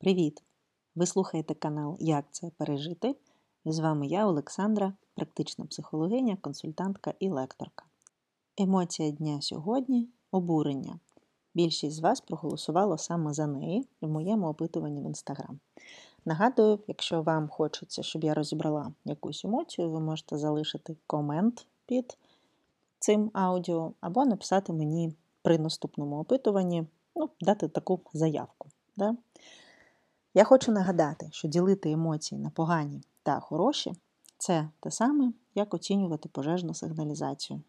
Привіт! Ви слухаєте канал Як це пережити? І з вами я, Олександра, практична психологиня, консультантка і лекторка. Емоція дня сьогодні обурення. Більшість з вас проголосувало саме за неї в моєму опитуванні в інстаграм. Нагадую, якщо вам хочеться, щоб я розібрала якусь емоцію, ви можете залишити комент під цим аудіо або написати мені при наступному опитуванні, ну, дати таку заявку. Да? Я хочу нагадати, що ділити емоції на погані та хороші це те саме, як оцінювати пожежну сигналізацію.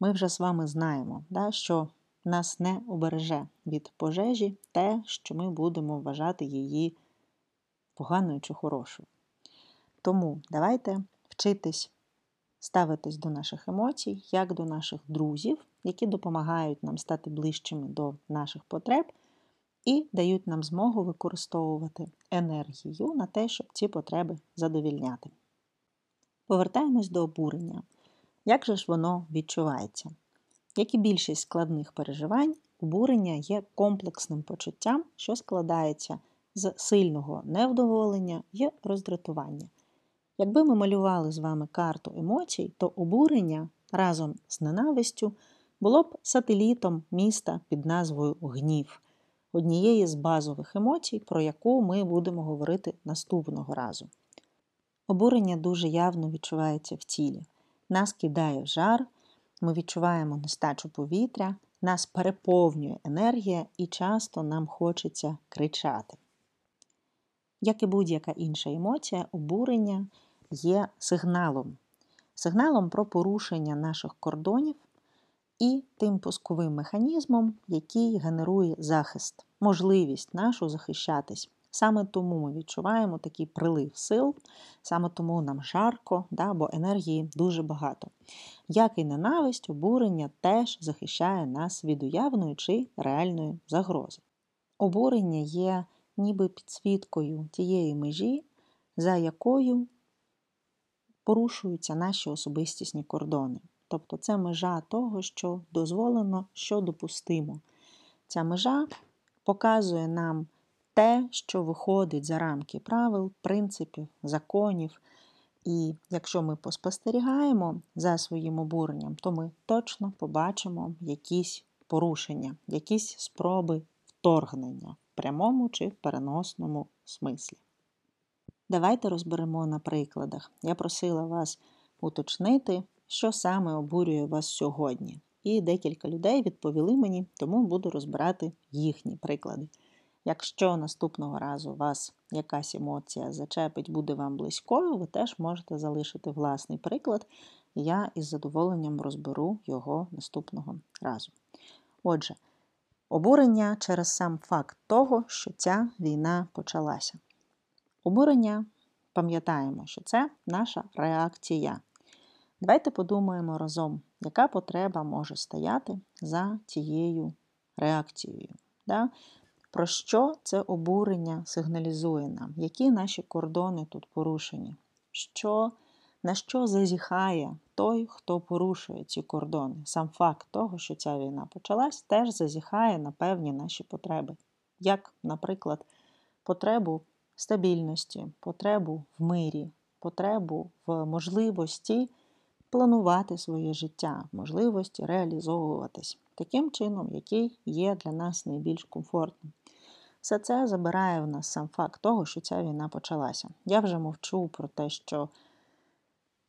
Ми вже з вами знаємо, да, що нас не обереже від пожежі те, що ми будемо вважати її поганою чи хорошою. Тому давайте вчитись ставитись до наших емоцій, як до наших друзів, які допомагають нам стати ближчими до наших потреб і дають нам змогу використовувати енергію на те, щоб ці потреби задовільняти. Повертаємось до обурення. Як же ж воно відчувається? Як і більшість складних переживань, обурення є комплексним почуттям, що складається з сильного невдоволення і роздратування. Якби ми малювали з вами карту емоцій, то обурення разом з ненавистю було б сателітом міста під назвою Гнів, однієї з базових емоцій, про яку ми будемо говорити наступного разу. Обурення дуже явно відчувається в тілі. Нас кидає в жар, ми відчуваємо нестачу повітря, нас переповнює енергія і часто нам хочеться кричати. Як і будь-яка інша емоція, обурення є сигналом, сигналом про порушення наших кордонів і тим пусковим механізмом, який генерує захист, можливість нашу захищатись. Саме тому ми відчуваємо такий прилив сил, саме тому нам жарко, да, бо енергії дуже багато. Як і ненависть, обурення теж захищає нас від уявної чи реальної загрози. Обурення є ніби підсвіткою тієї межі, за якою порушуються наші особистісні кордони. Тобто це межа того, що дозволено, що допустимо. Ця межа показує нам те, що виходить за рамки правил, принципів, законів. І якщо ми поспостерігаємо за своїм обуренням, то ми точно побачимо якісь порушення, якісь спроби вторгнення в прямому чи в переносному смислі. Давайте розберемо на прикладах. Я просила вас уточнити, що саме обурює вас сьогодні. І декілька людей відповіли мені, тому буду розбирати їхні приклади. Якщо наступного разу вас якась емоція зачепить, буде вам близькою, ви теж можете залишити власний приклад, я із задоволенням розберу його наступного разу. Отже, обурення через сам факт того, що ця війна почалася. Обурення, пам'ятаємо, що це наша реакція. Давайте подумаємо разом, яка потреба може стояти за цією реакцією. Да? Про що це обурення сигналізує нам? Які наші кордони тут порушені? Що, На що зазіхає той, хто порушує ці кордони? Сам факт того, що ця війна почалась, теж зазіхає на певні наші потреби. Як, наприклад, потребу стабільності, потребу в мирі, потребу в можливості планувати своє життя, можливості реалізовуватись таким чином, який є для нас найбільш комфортним. Все це забирає в нас сам факт того, що ця війна почалася. Я вже мовчу про те, що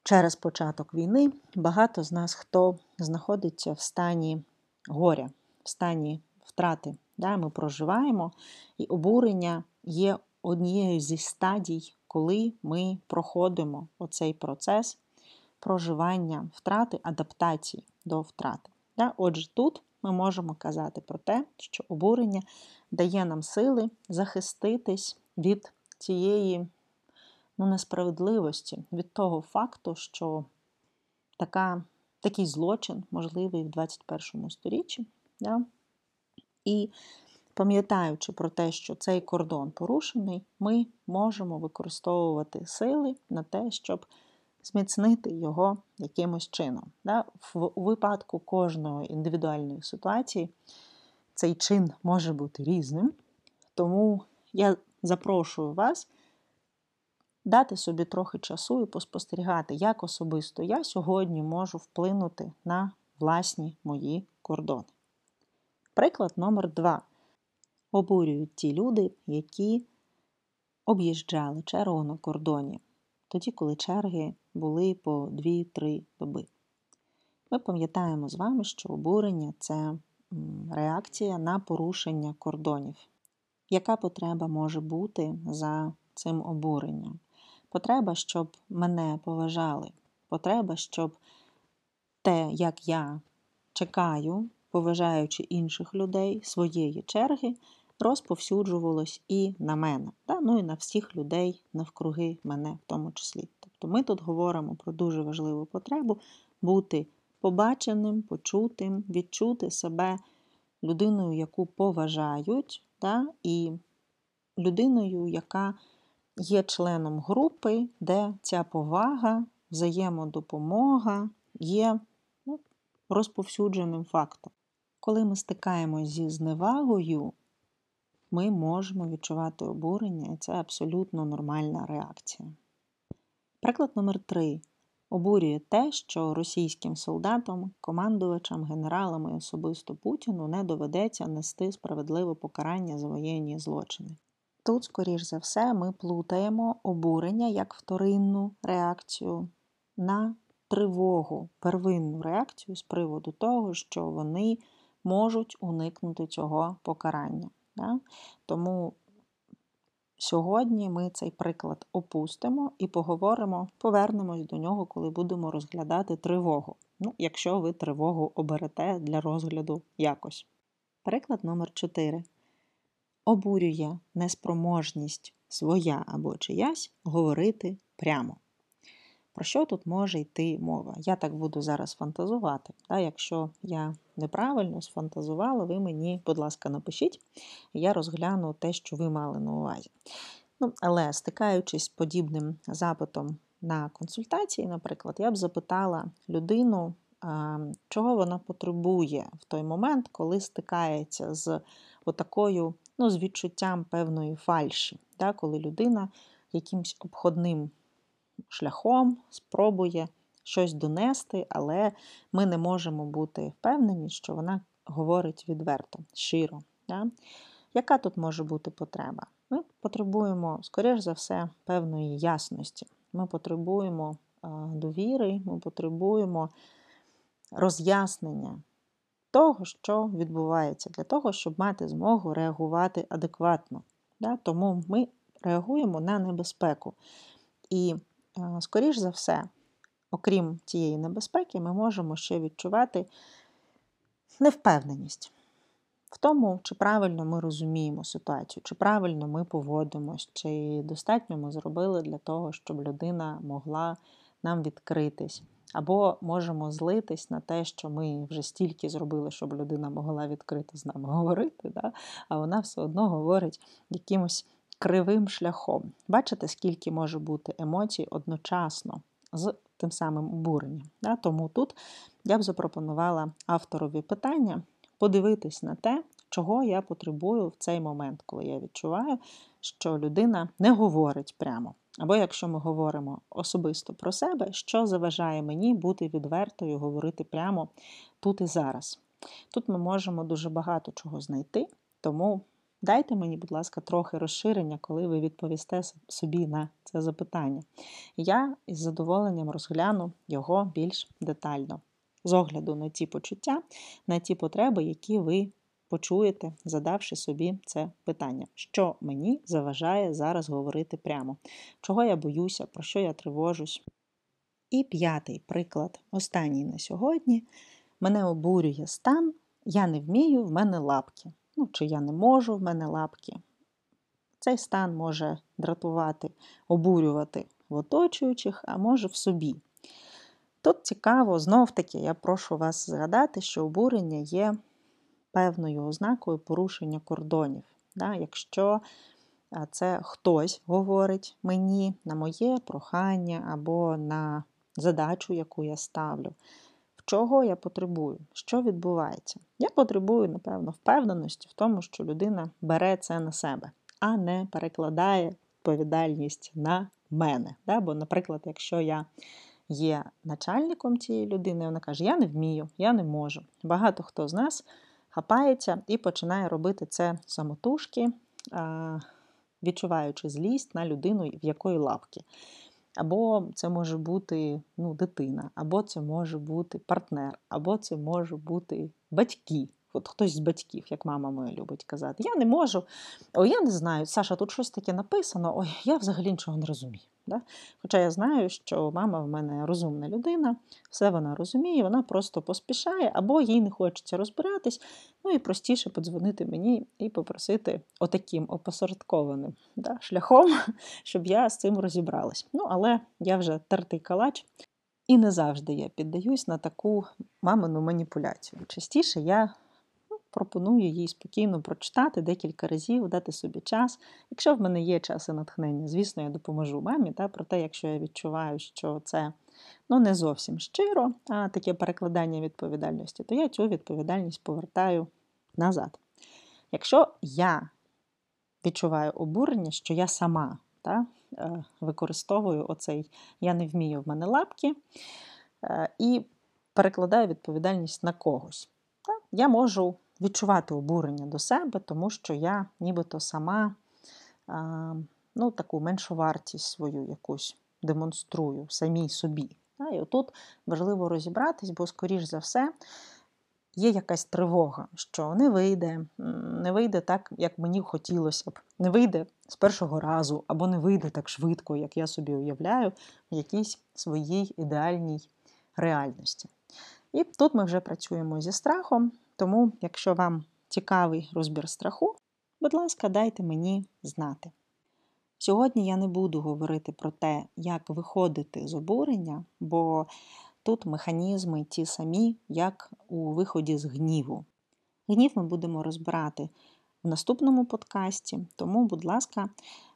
через початок війни багато з нас хто знаходиться в стані горя, в стані втрати. Да, Ми проживаємо, і обурення є однією зі стадій, коли ми проходимо оцей процес проживання втрати, адаптації до втрати. Отже, тут ми можемо казати про те, що обурення дає нам сили захиститись від цієї ну, несправедливості, від того факту, що така, такий злочин можливий в 21 сторіччі. Да? І пам'ятаючи про те, що цей кордон порушений, ми можемо використовувати сили на те, щоб зміцнити його якимось чином. Да? В, випадку кожної індивідуальної ситуації цей чин може бути різним, тому я запрошую вас дати собі трохи часу і поспостерігати, як особисто я сьогодні можу вплинути на власні мої кордони. Приклад номер два. Обурюють ті люди, які об'їжджали чергу на кордоні, тоді, коли черги були по 2-3 доби. Ми пам'ятаємо з вами, що обурення це реакція на порушення кордонів. Яка потреба може бути за цим обуренням? Потреба, щоб мене поважали, потреба, щоб те, як я чекаю, поважаючи інших людей, своєї черги, розповсюджувалось і на мене, да? ну і на всіх людей навкруги мене в тому числі. Тобто ми тут говоримо про дуже важливу потребу бути побаченим, почутим, відчути себе людиною, яку поважають, да? і людиною, яка є членом групи, де ця повага, взаємодопомога є ну, розповсюдженим фактом. Коли ми стикаємось зі зневагою, ми можемо відчувати обурення, і це абсолютно нормальна реакція. Приклад номер 3 обурює те, що російським солдатам, командувачам, генералам і особисто Путіну не доведеться нести справедливе покарання за воєнні злочини. Тут, скоріш за все, ми плутаємо обурення як вторинну реакцію на тривогу, первинну реакцію з приводу того, що вони можуть уникнути цього покарання. Да? Тому сьогодні ми цей приклад опустимо і поговоримо, повернемось до нього, коли будемо розглядати тривогу. Ну, Якщо ви тривогу оберете для розгляду якось. Приклад номер 4 обурює неспроможність своя або чиясь говорити прямо. Про що тут може йти мова? Я так буду зараз фантазувати. Та, Якщо я неправильно сфантазувала, ви мені, будь ласка, напишіть, я розгляну те, що ви мали на увазі. Ну, Але стикаючись подібним запитом на консультації, наприклад, я б запитала людину, чого вона потребує в той момент, коли стикається з отакою, ну, з відчуттям певної фальші, да, коли людина якимсь обходним шляхом спробує щось донести, але ми не можемо бути впевнені, що вона говорить відверто, щиро. Да? Яка тут може бути потреба? Ми потребуємо, скоріш за все, певної ясності. Ми потребуємо довіри, ми потребуємо роз'яснення того, що відбувається, для того, щоб мати змогу реагувати адекватно. Тому ми реагуємо на небезпеку. І Е, скоріш за все, окрім цієї небезпеки, ми можемо ще відчувати невпевненість в тому, чи правильно ми розуміємо ситуацію, чи правильно ми поводимось, чи достатньо ми зробили для того, щоб людина могла нам відкритись. Або можемо злитись на те, що ми вже стільки зробили, щоб людина могла відкрито з нами говорити, да? а вона все одно говорить якимось кривим шляхом. Бачите, скільки може бути емоцій одночасно з тим самим обуренням. Тому тут я б запропонувала авторові питання подивитись на те, чого я потребую в цей момент, коли я відчуваю, що людина не говорить прямо. Або якщо ми говоримо особисто про себе, що заважає мені бути відвертою, говорити прямо тут і зараз. Тут ми можемо дуже багато чого знайти, тому Дайте мені, будь ласка, трохи розширення, коли ви відповісте собі на це запитання. Я із задоволенням розгляну його більш детально, з огляду на ті почуття, на ті потреби, які ви почуєте, задавши собі це питання. Що мені заважає зараз говорити прямо? Чого я боюся, про що я тривожусь? І п'ятий приклад, останній на сьогодні, мене обурює стан, я не вмію, в мене лапки ну, чи я не можу, в мене лапки. Цей стан може дратувати, обурювати в оточуючих, а може в собі. Тут цікаво, знов-таки, я прошу вас згадати, що обурення є певною ознакою порушення кордонів. Да? Якщо це хтось говорить мені на моє прохання або на задачу, яку я ставлю, Чого я потребую? Що відбувається? Я потребую, напевно, впевненості в тому, що людина бере це на себе. а не перекладає відповідальність на мене. Да? Бо, наприклад, якщо я є начальником цієї людини, вона каже: Я не вмію, я не можу. Багато хто з нас хапається і починає робити це самотужки, відчуваючи злість на людину, в якої лапки. Або це може бути ну, дитина, або це може бути партнер, або це може бути батьки. От хтось з батьків, як мама моя любить казати, я не можу, ой, я не знаю, Саша, тут щось таке написано, ой, я взагалі нічого не розумію. Да? Хоча я знаю, що мама в мене розумна людина, все вона розуміє, вона просто поспішає, або їй не хочеться розбиратись, ну і простіше подзвонити мені і попросити отаким опосередкованим да, шляхом, щоб я з цим розібралась. Ну, але я вже тертий калач. І не завжди я піддаюсь на таку мамину маніпуляцію. Частіше я пропоную їй спокійно прочитати декілька разів, дати собі час. Якщо в мене є час і натхнення, звісно, я допоможу мамі. Та, Проте, якщо я відчуваю, що це ну, не зовсім щиро, а таке перекладання відповідальності, то я цю відповідальність повертаю назад. Якщо я відчуваю обурення, що я сама та, е, використовую оцей я не вмію в мене лапки е, і перекладаю відповідальність на когось. Я можу відчувати обурення до себе, тому що я нібито сама ну, таку меншу вартість свою якусь демонструю самій собі. І отут важливо розібратись, бо, скоріш за все, є якась тривога, що не вийде, не вийде так, як мені хотілося б, не вийде з першого разу, або не вийде так швидко, як я собі уявляю, в якійсь своїй ідеальній реальності. І тут ми вже працюємо зі страхом, тому, якщо вам цікавий розбір страху, будь ласка, дайте мені знати. Сьогодні я не буду говорити про те, як виходити з обурення, бо тут механізми ті самі, як у виході з гніву. Гнів ми будемо розбирати в наступному подкасті, тому, будь ласка,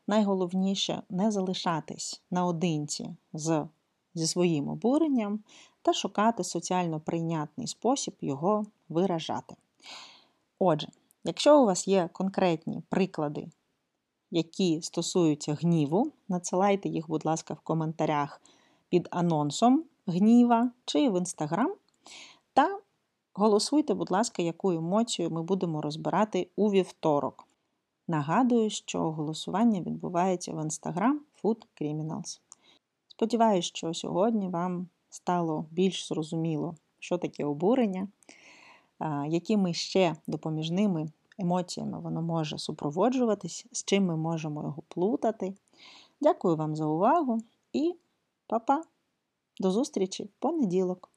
найголовніше не залишатись наодинці з, зі своїм обуренням та шукати соціально прийнятний спосіб його виражати. Отже, якщо у вас є конкретні приклади, які стосуються гніву, надсилайте їх, будь ласка, в коментарях під анонсом гніва чи в інстаграм. Та голосуйте, будь ласка, яку емоцію ми будемо розбирати у вівторок. Нагадую, що голосування відбувається в інстаграм Food Criminals. Сподіваюсь, що сьогодні вам стало більш зрозуміло, що таке обурення якими ще допоміжними емоціями воно може супроводжуватись, з чим ми можемо його плутати. Дякую вам за увагу і па-па! До зустрічі в понеділок!